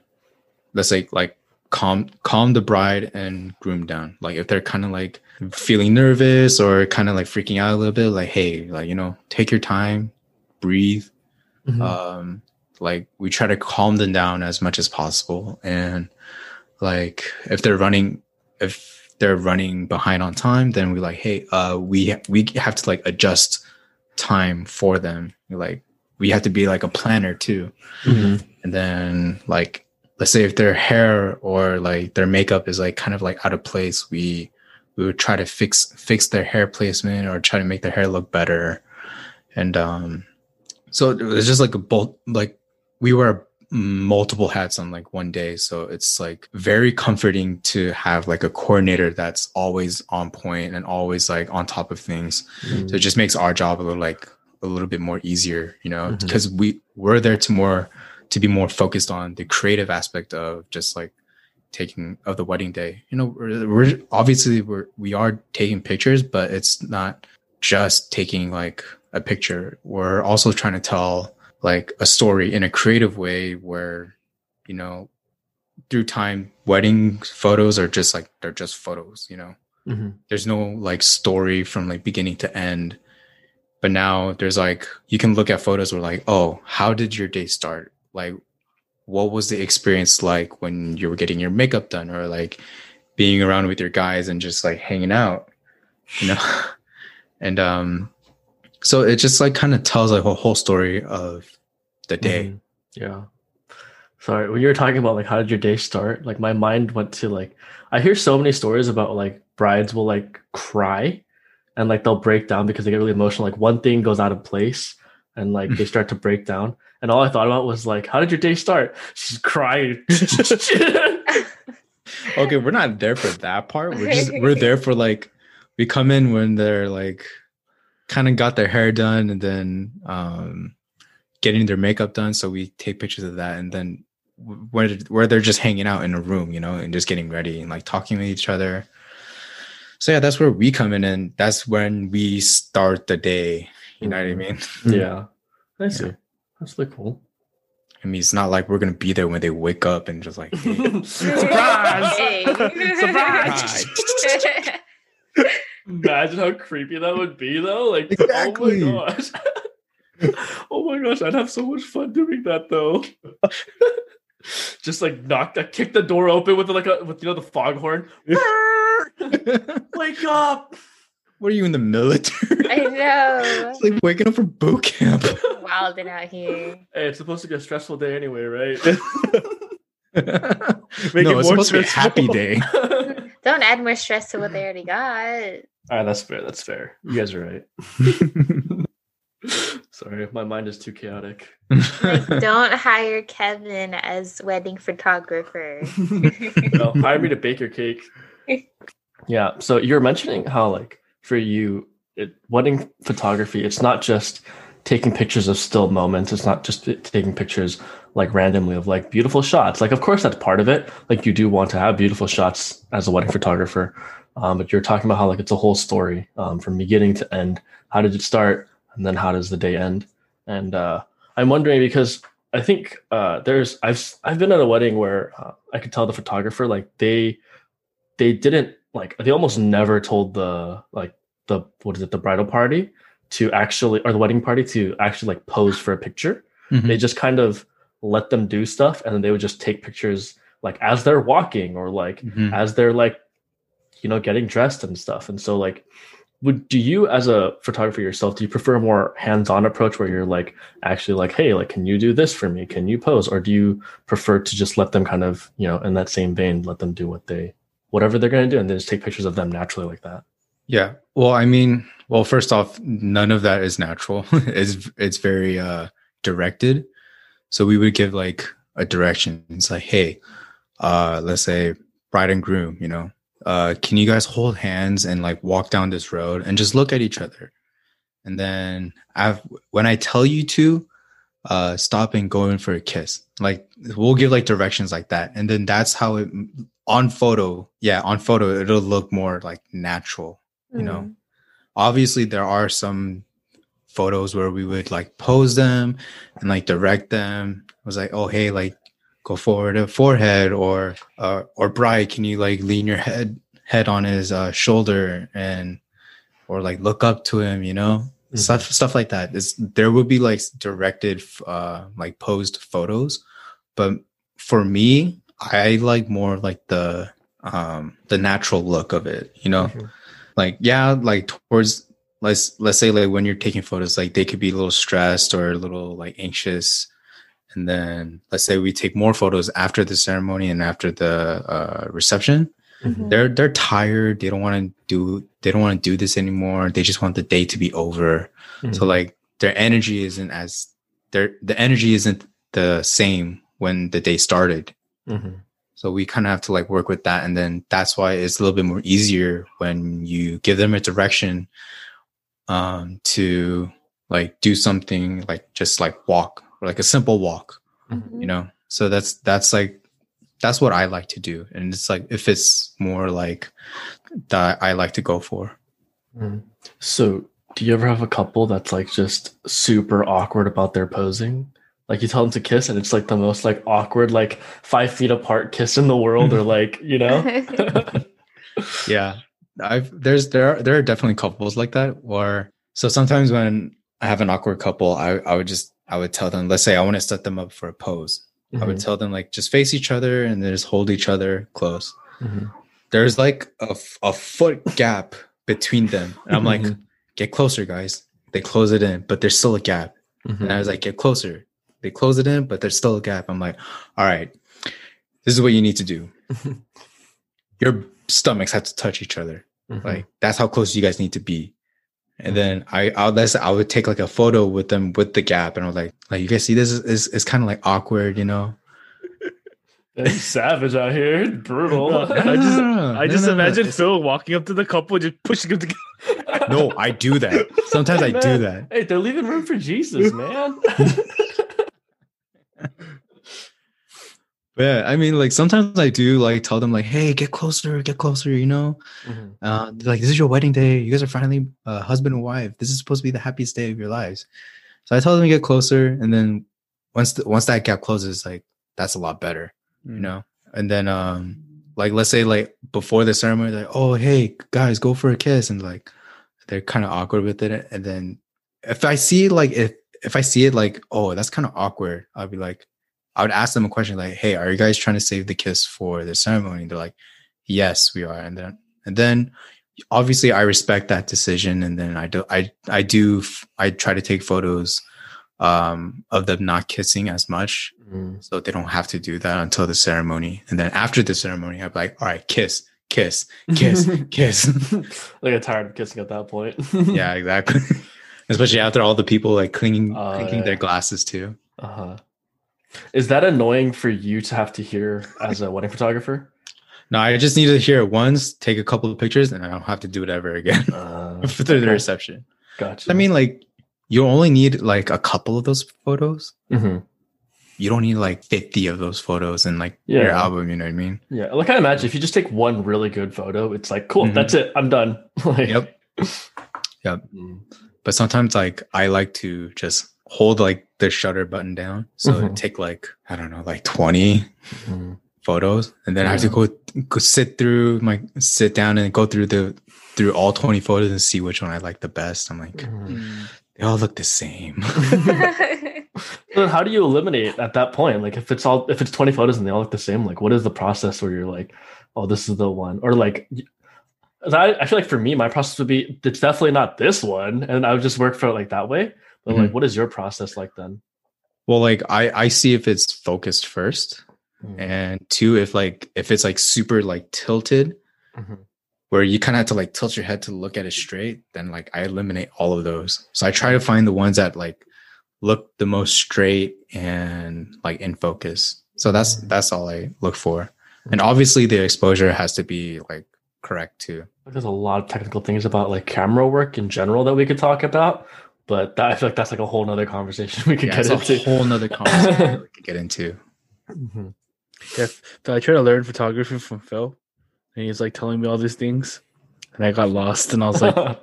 let's say like calm calm the bride and groom down. Like if they're kind of like feeling nervous or kind of like freaking out a little bit, like hey, like you know, take your time, breathe. Mhm. Um, like we try to calm them down as much as possible, and like if they're running, if they're running behind on time, then we're like hey, uh, we we have to like adjust time for them. Like we have to be like a planner too Mhm. and then like let's say if their hair or like their makeup is like kind of like out of place we we would try to fix fix their hair placement or try to make their hair look better. And um so it was just like a bolt like we wear multiple hats on like one day. So it's like very comforting to have like a coordinator that's always on point and always like on top of things. Mhm. so it just makes our job a little like a little bit more easier you know because we we're there to more to be more focused on the creative aspect of just like taking of the wedding day. You know we're, we're obviously we're we are taking pictures but it's not just taking like a picture. We're also trying to tell like a story in a creative way where you know through time wedding photos are just like they're just photos you know? Mhm. there's no like story from like beginning to end. But now there's like you can look at photos where like oh how did your day start like what was the experience like when you were getting your makeup done or like being around with your guys and just like hanging out you know and um so it just like kind of tells like a whole story of the day Mhm. Yeah. Sorry, when you were talking about like how did your day start, like my mind went to like I hear so many stories about like brides will like cry and like they'll break down because they get really emotional. Like one thing goes out of place and like they start to break down. And all I thought about was like, how did your day start? She's crying. okay we're not there for that part we're just we're there for like we come in when they're like kind of got their hair done and then um getting their makeup done so we take pictures of that and then where where they're just hanging out in a room you know and just getting ready and like talking with each other so yeah that's where we come in and that's when we start the day you know what i mean yeah. I see. That's really cool. i mean it's not like we're gonna be there when they wake up and just like hey, Surprise! Surprise! Imagine how creepy that would be, though. Like, Exactly. oh my gosh. oh my gosh, I'd have so much fun doing that, though. Just like knock that, kick the door open with like a with you know the foghorn. Wake up! What are you in the military I know. it's like waking up from boot camp Wilding out here. Hey, it's supposed to be a stressful day anyway, right? Make no, it it's more supposed to be a happy day. Don't add more stress to what they already got. right, that's fair. That's fair. You guys are right. Sorry, my mind is too chaotic. Like, don't hire Kevin as wedding photographer. no, hire me to bake your cake. Yeah. So you're mentioning how, like, for you, it, wedding photography, it's not just taking pictures of still moments. It's not just taking pictures like randomly of like beautiful shots. Like, of course, that's part of it. Like, you do want to have beautiful shots as a wedding photographer. Um, but you're talking about how like it's a whole story um, from beginning to end. How did it start, and then how does the day end? And uh, I'm wondering because I think uh, there's I've I've been at a wedding where uh, I could tell the photographer like they they didn't like they almost never told the like the what is it the bridal party to actually or the wedding party to actually like pose for a picture. Mhm. They just kind of let them do stuff and then they would just take pictures like as they're walking or like Mhm. as they're like you know getting dressed and stuff and so like would do you as a photographer yourself do you prefer a more hands-on approach where you're like actually like hey like can you do this for me can you pose or do you prefer to just let them kind of you know in that same vein let them do what they whatever they're going to do and then just take pictures of them naturally like that Yeah. Well, I mean, well, first off, none of that is natural. it's it's very uh directed. So we would give like a direction. It's like, hey, uh, let's say bride and groom, you know, uh, can you guys hold hands and like walk down this road and just look at each other? And then I've when I tell you to, uh, stop and go in for a kiss. Like we'll give like directions like that, and then that's how it on photo. Yeah, on photo it'll look more like natural you know Mm. obviously there are some photos where we would like pose them and like direct them it was like oh hey like go forward a forehead or uh, or Bright, can you like lean your head head on his uh, shoulder and or like look up to him, you know? Mhm. Stuff stuff like that. Is there would be like directed uh like posed photos, but for me, I like more like the um the natural look of it, you know? Mhm. Like yeah, like towards let's let's say like when you're taking photos, like they could be a little stressed or a little like anxious. And then let's say we take more photos after the ceremony and after the uh, reception. Mhm. They're they're tired. They don't want to do they don't want to do this anymore. They just want the day to be over. So Mhm. like their energy isn't as their the energy isn't the same when the day started. Mhm. So we kind of have to like work with that, and then that's why it's a little bit more easier when you give them a direction um, to like do something like just like walk or like a simple walk, Mm-hmm. you know. So that's that's like that's what I like to do, and it's like if it's more like that I like to go for. Mhm. So, do you ever have a couple that's like just super awkward about their posing? Like you tell them to kiss, and it's like the most like awkward, like five feet apart kiss in the world, or like you know. yeah i've there's there are there are definitely couples like that or so sometimes when i have an awkward couple i i would just i would tell them let's say i want to set them up for a pose i would Mhm. tell them like just face each other and then just hold each other close Mhm. there's like a, a foot gap between them and i'm like Mhm. get closer guys they close it in but there's still a gap and i was like get closer they close it in but there's still a gap i'm like all right this is what you need to do your stomachs have to touch each other Mhm. like that's how close you guys need to be. And then I I would, I would take like a photo with them with the gap, and I was like, like you guys see this is is, is kind of like awkward, you know? They're savage out here, brutal. No, I just- I No, just no, no, imagine it's- Phil walking up to the couple, just pushing them together. No, I do that. Sometimes I do that. Hey, they're leaving room for Jesus, man. Yeah, I mean, like sometimes I do like tell them like, hey, get closer, get closer, you know? Mhm. Uh, like this is your wedding day. You guys are finally uh, husband and wife. This is supposed to be the happiest day of your lives. So I tell them to get closer, and then once the, once that gap closes, like that's a lot better. Mm. you know and then um like let's say like before the ceremony like oh hey guys go for a kiss and like they're kind of awkward with it and then if i see like if if i see it like oh that's kind of awkward i'll be like i would ask them a question like hey are you guys trying to save the kiss for the ceremony they're like yes we are and then and then obviously i respect that decision and then i do i i do i try to take photos um of them not kissing as much Mhm. so they don't have to do that until the ceremony. And then after the ceremony, I'm like, all right, kiss, kiss, kiss, kiss. like I'm tired of kissing at that point. yeah, exactly. Especially after all the people like clinking, Oh, clinking their glasses too. Uh huh. Is that annoying for you to have to hear as a wedding photographer? No, I just need to hear it once, take a couple of pictures, and I don't have to do it ever again Uh, for the okay. reception. Gotcha. I mean, like, you only need like a couple of those photos. Mhm. You don't need like 50 of those photos in like your album, you know what I mean? yeah, like I imagine if you just take one really good photo, it's like cool. Mhm. That's it. I'm done. like, Yep. Yep. Mm. But sometimes like I like to just hold like the shutter button down. So Mhm. take like I don't know, like 20 Mhm. photos. And then I have to go go sit through my sit down and go through the through all 20 photos and see which one I like the best. I'm like, Mhm. they all look the same. Then how do you eliminate at that point? Like if it's all if it's 20 photos and they all look the same, like what is the process where you're like, oh, this is the one? Or like y- I, I feel like for me, my process would be it's definitely not this one. And I would just work for it like that way. But like what is your process like then? well, like I I see if it's focused first. And two, if like if it's like super like tilted, Mhm. where you kind of have to like tilt your head to look at it straight, then like I eliminate all of those. So I try to find the ones that like look the most straight and like in focus. So that's Mhm. that's all I look for. And obviously the exposure has to be like correct too. There's a lot of technical things about like camera work in general that we could talk about, but that, I feel like that's like a whole nother conversation we could Yeah, get it's a into. whole nother conversation we could get into. Mhm. Yeah, Phil, I tried to learn photography from Phil, and he's like telling me all these things, and I got lost, and I was like,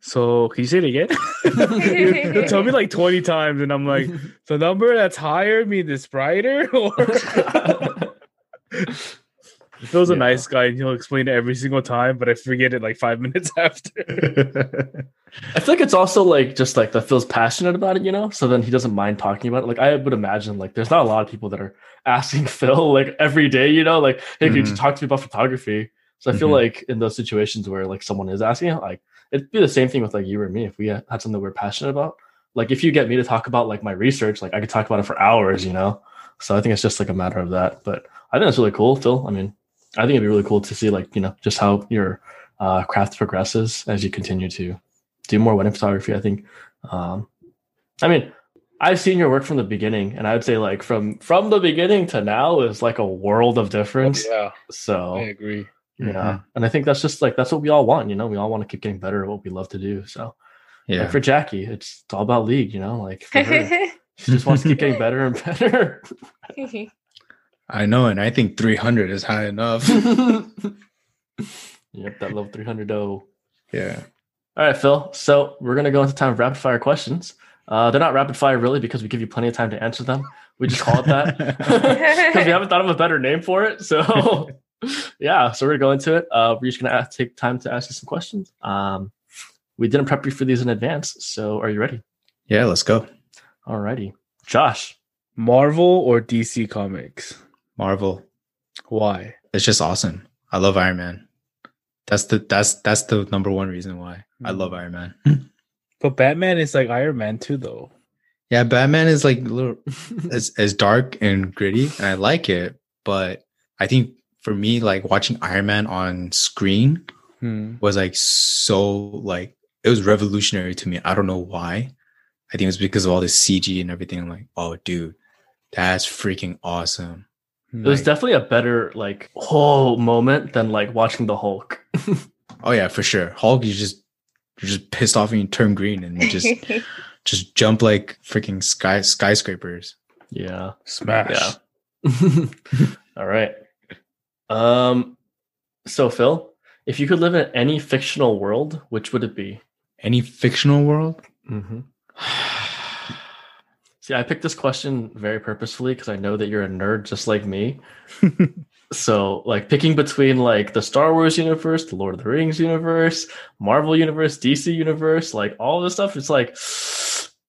So can you say it again? you, will tell me like 20 times, and I'm like, the number that's higher means it's brighter? Or Phil's a nice guy and he'll explain it every single time, but I forget it like five minutes after. I feel like it's also like just like that Phil's passionate about it, you know. So then he doesn't mind talking about it. Like I would imagine, like there's not a lot of people that are asking Phil like every day, you know, like hey, can you talk to me about photography? So I feel Mhm. like in those situations where like someone is asking, like it'd be the same thing with like you or me if we had something we're passionate about. Like if you get me to talk about like my research, like I could talk about it for hours, you know. So I think it's just like a matter of that. But I think that's really cool, Phil. I mean, I think it'd be really cool to see like you know just how your uh, craft progresses as you continue to do more wedding photography. I think. Um, I mean, I've seen your work from the beginning, and I would say like from from the beginning to now is like a world of difference. yeah, So I agree. yeah, Mhm. and I think that's just like that's what we all want. You know, we all want to keep getting better at what we love to do. So yeah. like for Jackie, it's, it's all about league. You know, like for her, she just wants to keep getting better and better. I know, and I think 300 is high enough. yep, that level three hundred oh. yeah. All right, Phil. So we're gonna go into time of rapid fire questions. Uh, they're not rapid fire really because we give you plenty of time to answer them. We just call it that because we haven't thought of a better name for it. So yeah, so we're gonna go into it. Uh, we're just gonna ask, take time to ask you some questions. Um, we didn't prep you for these in advance, so are you ready? Yeah, let's go. Alrighty, Josh. Marvel or DC Comics? Marvel. Why? It's just awesome. I love Iron Man. That's the that's that's the number one reason why I love Iron Man. But Batman is like Iron Man too, though. Yeah, Batman is like a little as as dark and gritty, and I like it. But I think for me, like watching Iron Man on screen Hmm. was like so like it was revolutionary to me. I don't know why. I think it was because of all the CG and everything. I'm like, oh, dude, that's freaking awesome. It was definitely a better like whole moment than like watching the Hulk. Oh yeah, for sure. Hulk, you just you're just pissed off and you turn green and you just just jump like freaking sky skyscrapers. yeah. Smash. Yeah. All right. Um so Phil, if you could live in any fictional world, which would it be? Any fictional world? Mm-hmm. See, I picked this question very purposefully because I know that you're a nerd just like me. so, like picking between like the Star Wars universe, the Lord of the Rings universe, Marvel universe, DC universe, like all this stuff, it's like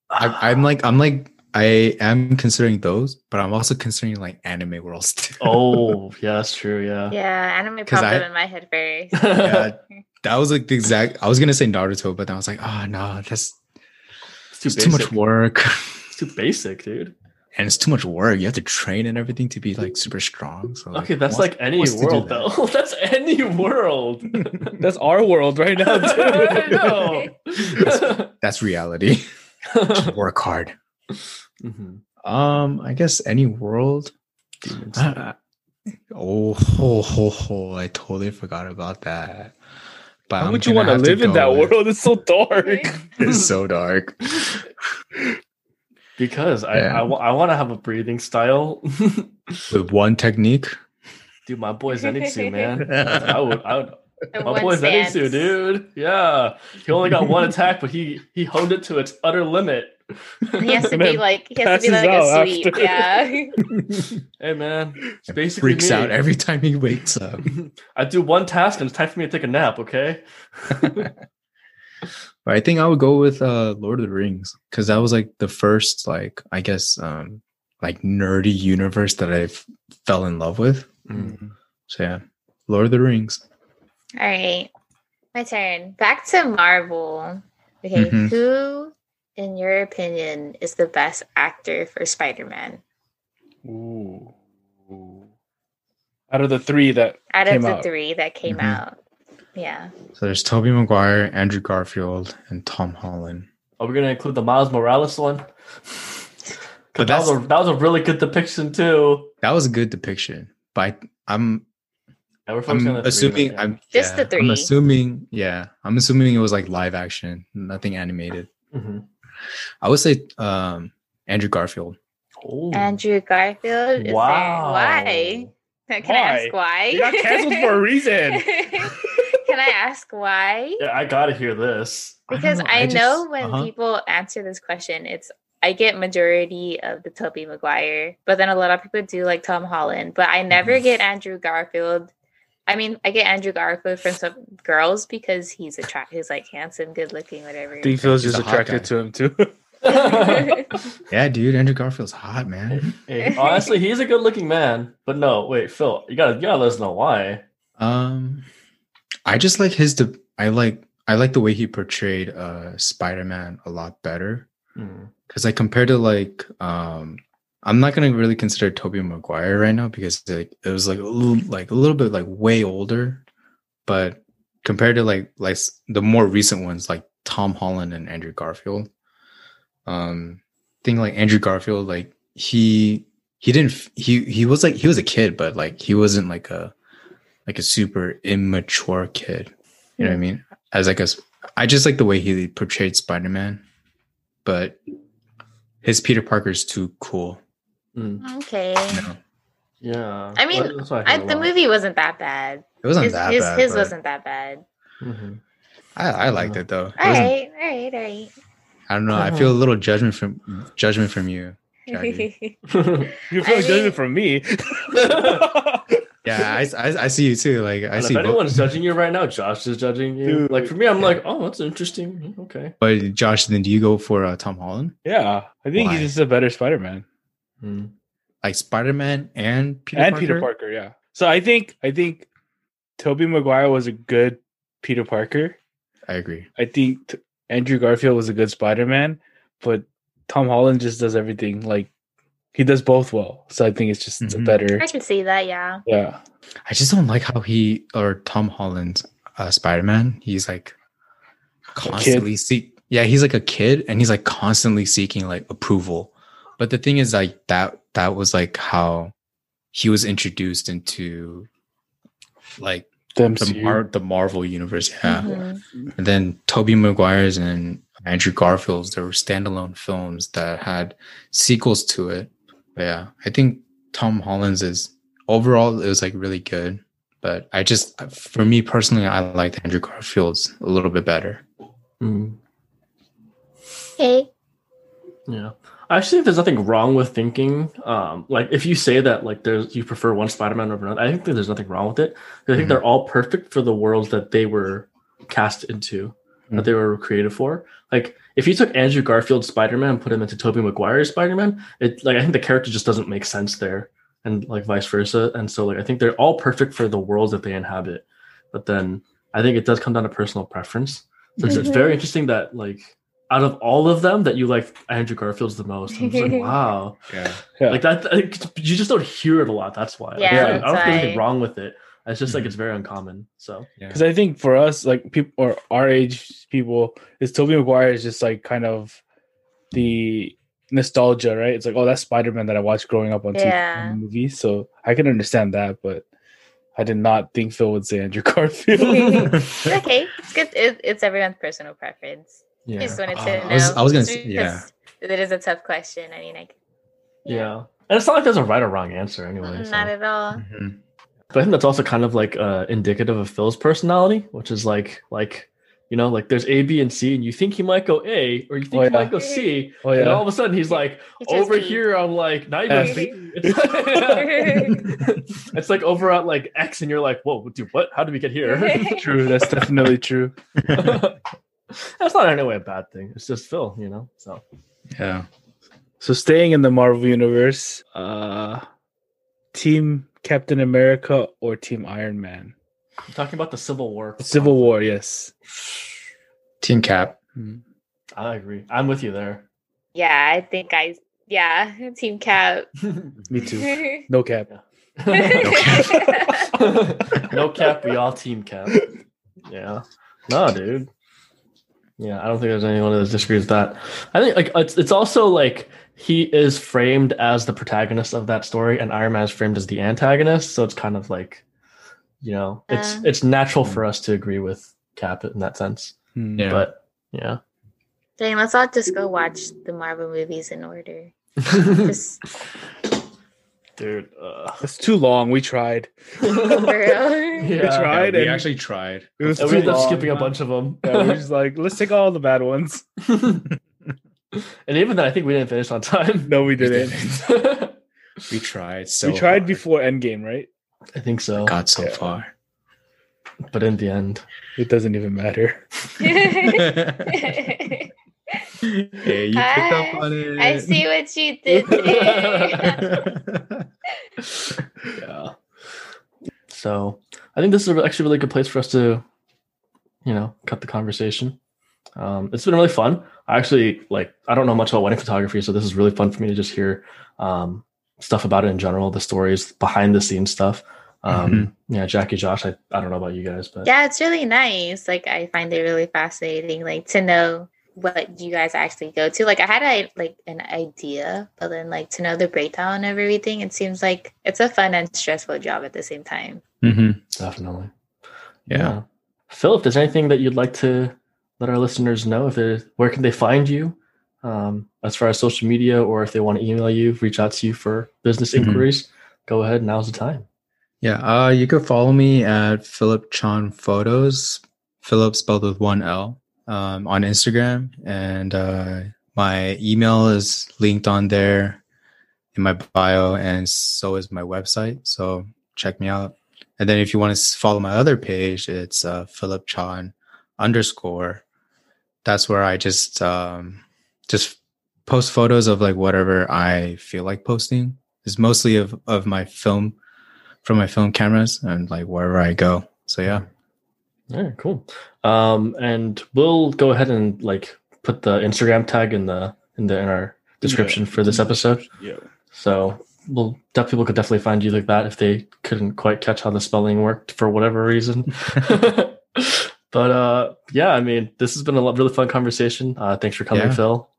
I, I'm like I'm like I am considering those, but I'm also considering like anime worlds too. oh, yeah, that's true. Yeah. yeah, anime popped I- up in my head very. Yeah. that was like the exact. I was gonna say Naruto, but then I was like, oh no, that's It's too it's too much work, It's too basic, dude. and it's too much work. You have to train and everything to be like super strong. So like, Okay, that's wants- like any wants to do world, that? though. that's any world. That's our world right now, I too. know. That's reality. Just work hard. Mhm. Um, I guess any world. Demon Slayer. Oh, ho, ho, ho, I totally forgot about that. But How I'm would you want to live in that with- world? It's so dark. It's so dark. Because I, Yeah. I, want to have a breathing style. With one technique. Dude, my boy Zenitsu, man. I would, I would, And my one boy stance. Zenitsu, dude. Yeah, he only got one attack, but he he honed it to its utter limit. He has to And be like he has to be like a out sweep. after. Yeah. Hey, man, it's basically freaks me. out every time he wakes up. I do one task and it's time for me to take a nap. Okay. But I think I would go with uh Lord of the Rings because that was like the first like I guess um like nerdy universe that I f- fell in love with. So yeah, Lord of the Rings. All right. My turn. Back to Marvel. Okay, Mhm. who in your opinion is the best actor for Spider-Man? Ooh. Out of the three that Out Came of the out. three that came Mhm. out. Yeah. So there's Tobey Maguire, Andrew Garfield, and Tom Holland. Are we gonna include the Miles Morales one? But that was a that was a really good depiction too. that was a good depiction. But I'm Yeah, we're focusing on I'm assuming right. I'm Just the yeah, three. I'm assuming yeah, I'm assuming it was like live action, nothing animated. Mhm. I would say um Andrew Garfield. Oh. Andrew Garfield. Wow. Why? Can I ask why? you got canceled for a reason. Can I I ask why? Yeah, I gotta hear this. Because don't I know, just- when uh-huh. people answer this question, it's I get majority of the Tobey Maguire, but then a lot of people do like Tom Holland, but I never Mhm. get Andrew Garfield. I mean, I get Andrew Garfield from some girls because he's attractive, he's like handsome, good looking, whatever. I think Phil's just a attracted to him too. Yeah, dude, Andrew Garfield's hot, man. Hey, honestly, he's a good looking man. But no, wait, Phil, you gotta you gotta let us know why. Um, I just like his. De- I like I like the way he portrayed uh Spider-Man a lot better Mm. because like compared to like um, I'm not gonna really consider Tobey Maguire right now because like it was like a little like a little bit like way older, but compared to like like the more recent ones like Tom Holland and Andrew Garfield, um, thing like Andrew Garfield like he he didn't he he was like he was a kid but like he wasn't like a like a super immature kid. You know what I mean? As like a, s- I just like the way he portrayed Spider Man, but his Peter Parker's too cool. Mm. okay. You know? Yeah. I mean, Well, that's I, the lot. movie wasn't that bad. It wasn't his that his, bad. his but wasn't that bad. Mhm. I, I liked it though. It All wasn't- right, all right, all right. I don't know. I feel a little judgment from judgment from you. Jackie. You I feel judgment mean- from me. Yeah, I, I, I see you too. Like I And see, if both- anyone's judging you right now, Josh is judging you. Dude. Like for me, I'm like, oh, that's interesting. Okay. but Josh, then do you go for uh, Tom Holland, yeah, I think Why? he's just a better Spider-Man Mm. like Spider Man and Peter and Parker? Peter Parker. Yeah. So I think I think Tobey Maguire was a good Peter Parker. I agree. I think t- Andrew Garfield was a good Spider-Man, but Tom Holland just does everything like he does both well. So I think it's just a Mhm. better. I can see that, yeah. Yeah. I just don't like how he or Tom Holland's uh, Spider Man. He's like constantly seek. Yeah, he's like a kid, and he's like constantly seeking like approval. But the thing is, like that that was like how he was introduced into like The the Mar- the Marvel universe. Yeah, Mhm. and then Tobey Maguire's and Andrew Garfield's there were standalone films that had sequels to it. But yeah, I think Tom Holland's is overall it was like really good. But I just for me personally, I liked Andrew Garfield's a little bit better. Mm. Okay. Yeah. I actually think there's nothing wrong with thinking, um, like if you say that like there's you prefer one Spider-Man over another, I think that there's nothing wrong with it. I think Mhm. they're all perfect for the worlds that they were cast into, that they were created for. Like if you took Andrew Garfield's Spider-Man and put him into Tobey Maguire's Spider-Man, it like I think the character just doesn't make sense there, and like vice versa. And so like I think they're all perfect for the worlds that they inhabit. But then I think it does come down to personal preference. So it's, it's very mm-hmm. interesting that like out of all of them that you like Andrew Garfield's the most. I'm just like, wow. Yeah. Yeah. Like that like, you just don't hear it a lot. That's why. Like, Yeah, I don't that's think there's anything wrong with it. It's just like it's very uncommon. So Yeah. Because I think for us, like people or our age people, is Tobey Maguire is just like kind of the nostalgia, right? It's like, oh, that's Spider Man that I watched growing up on TV Yeah. and movies. So I can understand that, but I did not think Phil would say Andrew Garfield. okay. It's good. It, it's everyone's personal preference. yeah. Just wanted to Uh, know. I was- I was gonna say- yeah. because It is a tough question. I mean, I Yeah. And it's not like there's a right or wrong answer anyway. so. not at all. Mhm. But I think that's also kind of like uh, indicative of Phil's personality, which is like like you know like there's A, B, and C, and you think he might go A, or you think Oh, he yeah. might go C, oh and all of a sudden he's like He chose over B. here on like not even B. It's, it's like over at like X, and you're like, whoa, dude, what? How did we get here? True. That's definitely true. That's not in any way a bad thing. It's just Phil, you know. So Yeah. So staying in the Marvel universe, uh Team Captain America or Team Iron Man? I'm talking about the Civil War. Civil War, yes. Team Cap. Hmm. I agree. I'm with you there. Yeah, I think I. Yeah, Team Cap. Me too. No cap. no cap, we all team cap. Yeah. No, dude. Yeah, I don't think there's anyone that disagrees with that. I think like it's it's also like he is framed as the protagonist of that story, and Iron Man is framed as the antagonist. So it's kind of like, you know, it's Uh. it's natural for us to agree with Cap in that sense. Hmm. Yeah. But yeah. Dang, let's all just go watch the Marvel movies in order. Just dude. Uh, That's too long. We tried. For real? We Yeah. tried we and actually tried. it was and too we ended up long. skipping a bunch of them. Yeah, we were just like, let's take all the bad ones. and even then, I think we didn't finish on time. No, we We didn't. didn't. We tried so. we tried hard. before Endgame, right? I think so. Got so Yeah. far. But in the end, It doesn't even matter. Hey, you picked up on it. I see what you did there. yeah. So I think this is actually a really good place for us to, you know, cut the conversation. Um, it's been really fun. I actually like. I don't know much about wedding photography, so this is really fun for me to just hear um, stuff about it in general, the stories behind the scenes stuff. Um, Yeah, Jackie, Josh. I, I don't know about you guys, but yeah, it's really nice. Like I find it really fascinating, like to know what you guys actually go to. Like I had a like an idea, but then like to know the breakdown of everything, it seems like it's a fun and stressful job at the same time. Mhm. definitely. Yeah. Phil, if there's anything that you'd like to let our listeners know, if there's where can they find you, um, as far as social media, or if they want to email you, reach out to you for business Mhm. inquiries, go ahead. Now's the time. Yeah, uh, you can follow me at Philip Chan Photos, Philip spelled with one L, um, on Instagram, and uh, my email is linked on there in my bio, and so is my website. So check me out. And then if you want to follow my other page, it's uh, Philip Chan underscore. That's where I just um, just post photos of like whatever I feel like posting. It's mostly of of my film from my film cameras and like wherever I go. So yeah. Yeah, cool. Um, and we'll go ahead and like put the Instagram tag in the in the in our description for this episode. Yeah. So we'll def- people could definitely find you like that if they couldn't quite catch how the spelling worked for whatever reason. but uh, yeah, I mean, this has been a really fun conversation. Uh, thanks for coming, Yeah. Phil.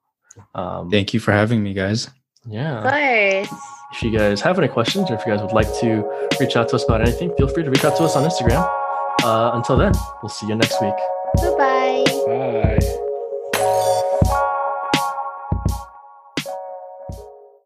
Um, Thank you for having me, guys. yeah. Of course. If you guys have any questions or if you guys would like to reach out to us about anything, feel free to reach out to us on Instagram. Uh, until then, we'll see you next week. Bye bye. Bye.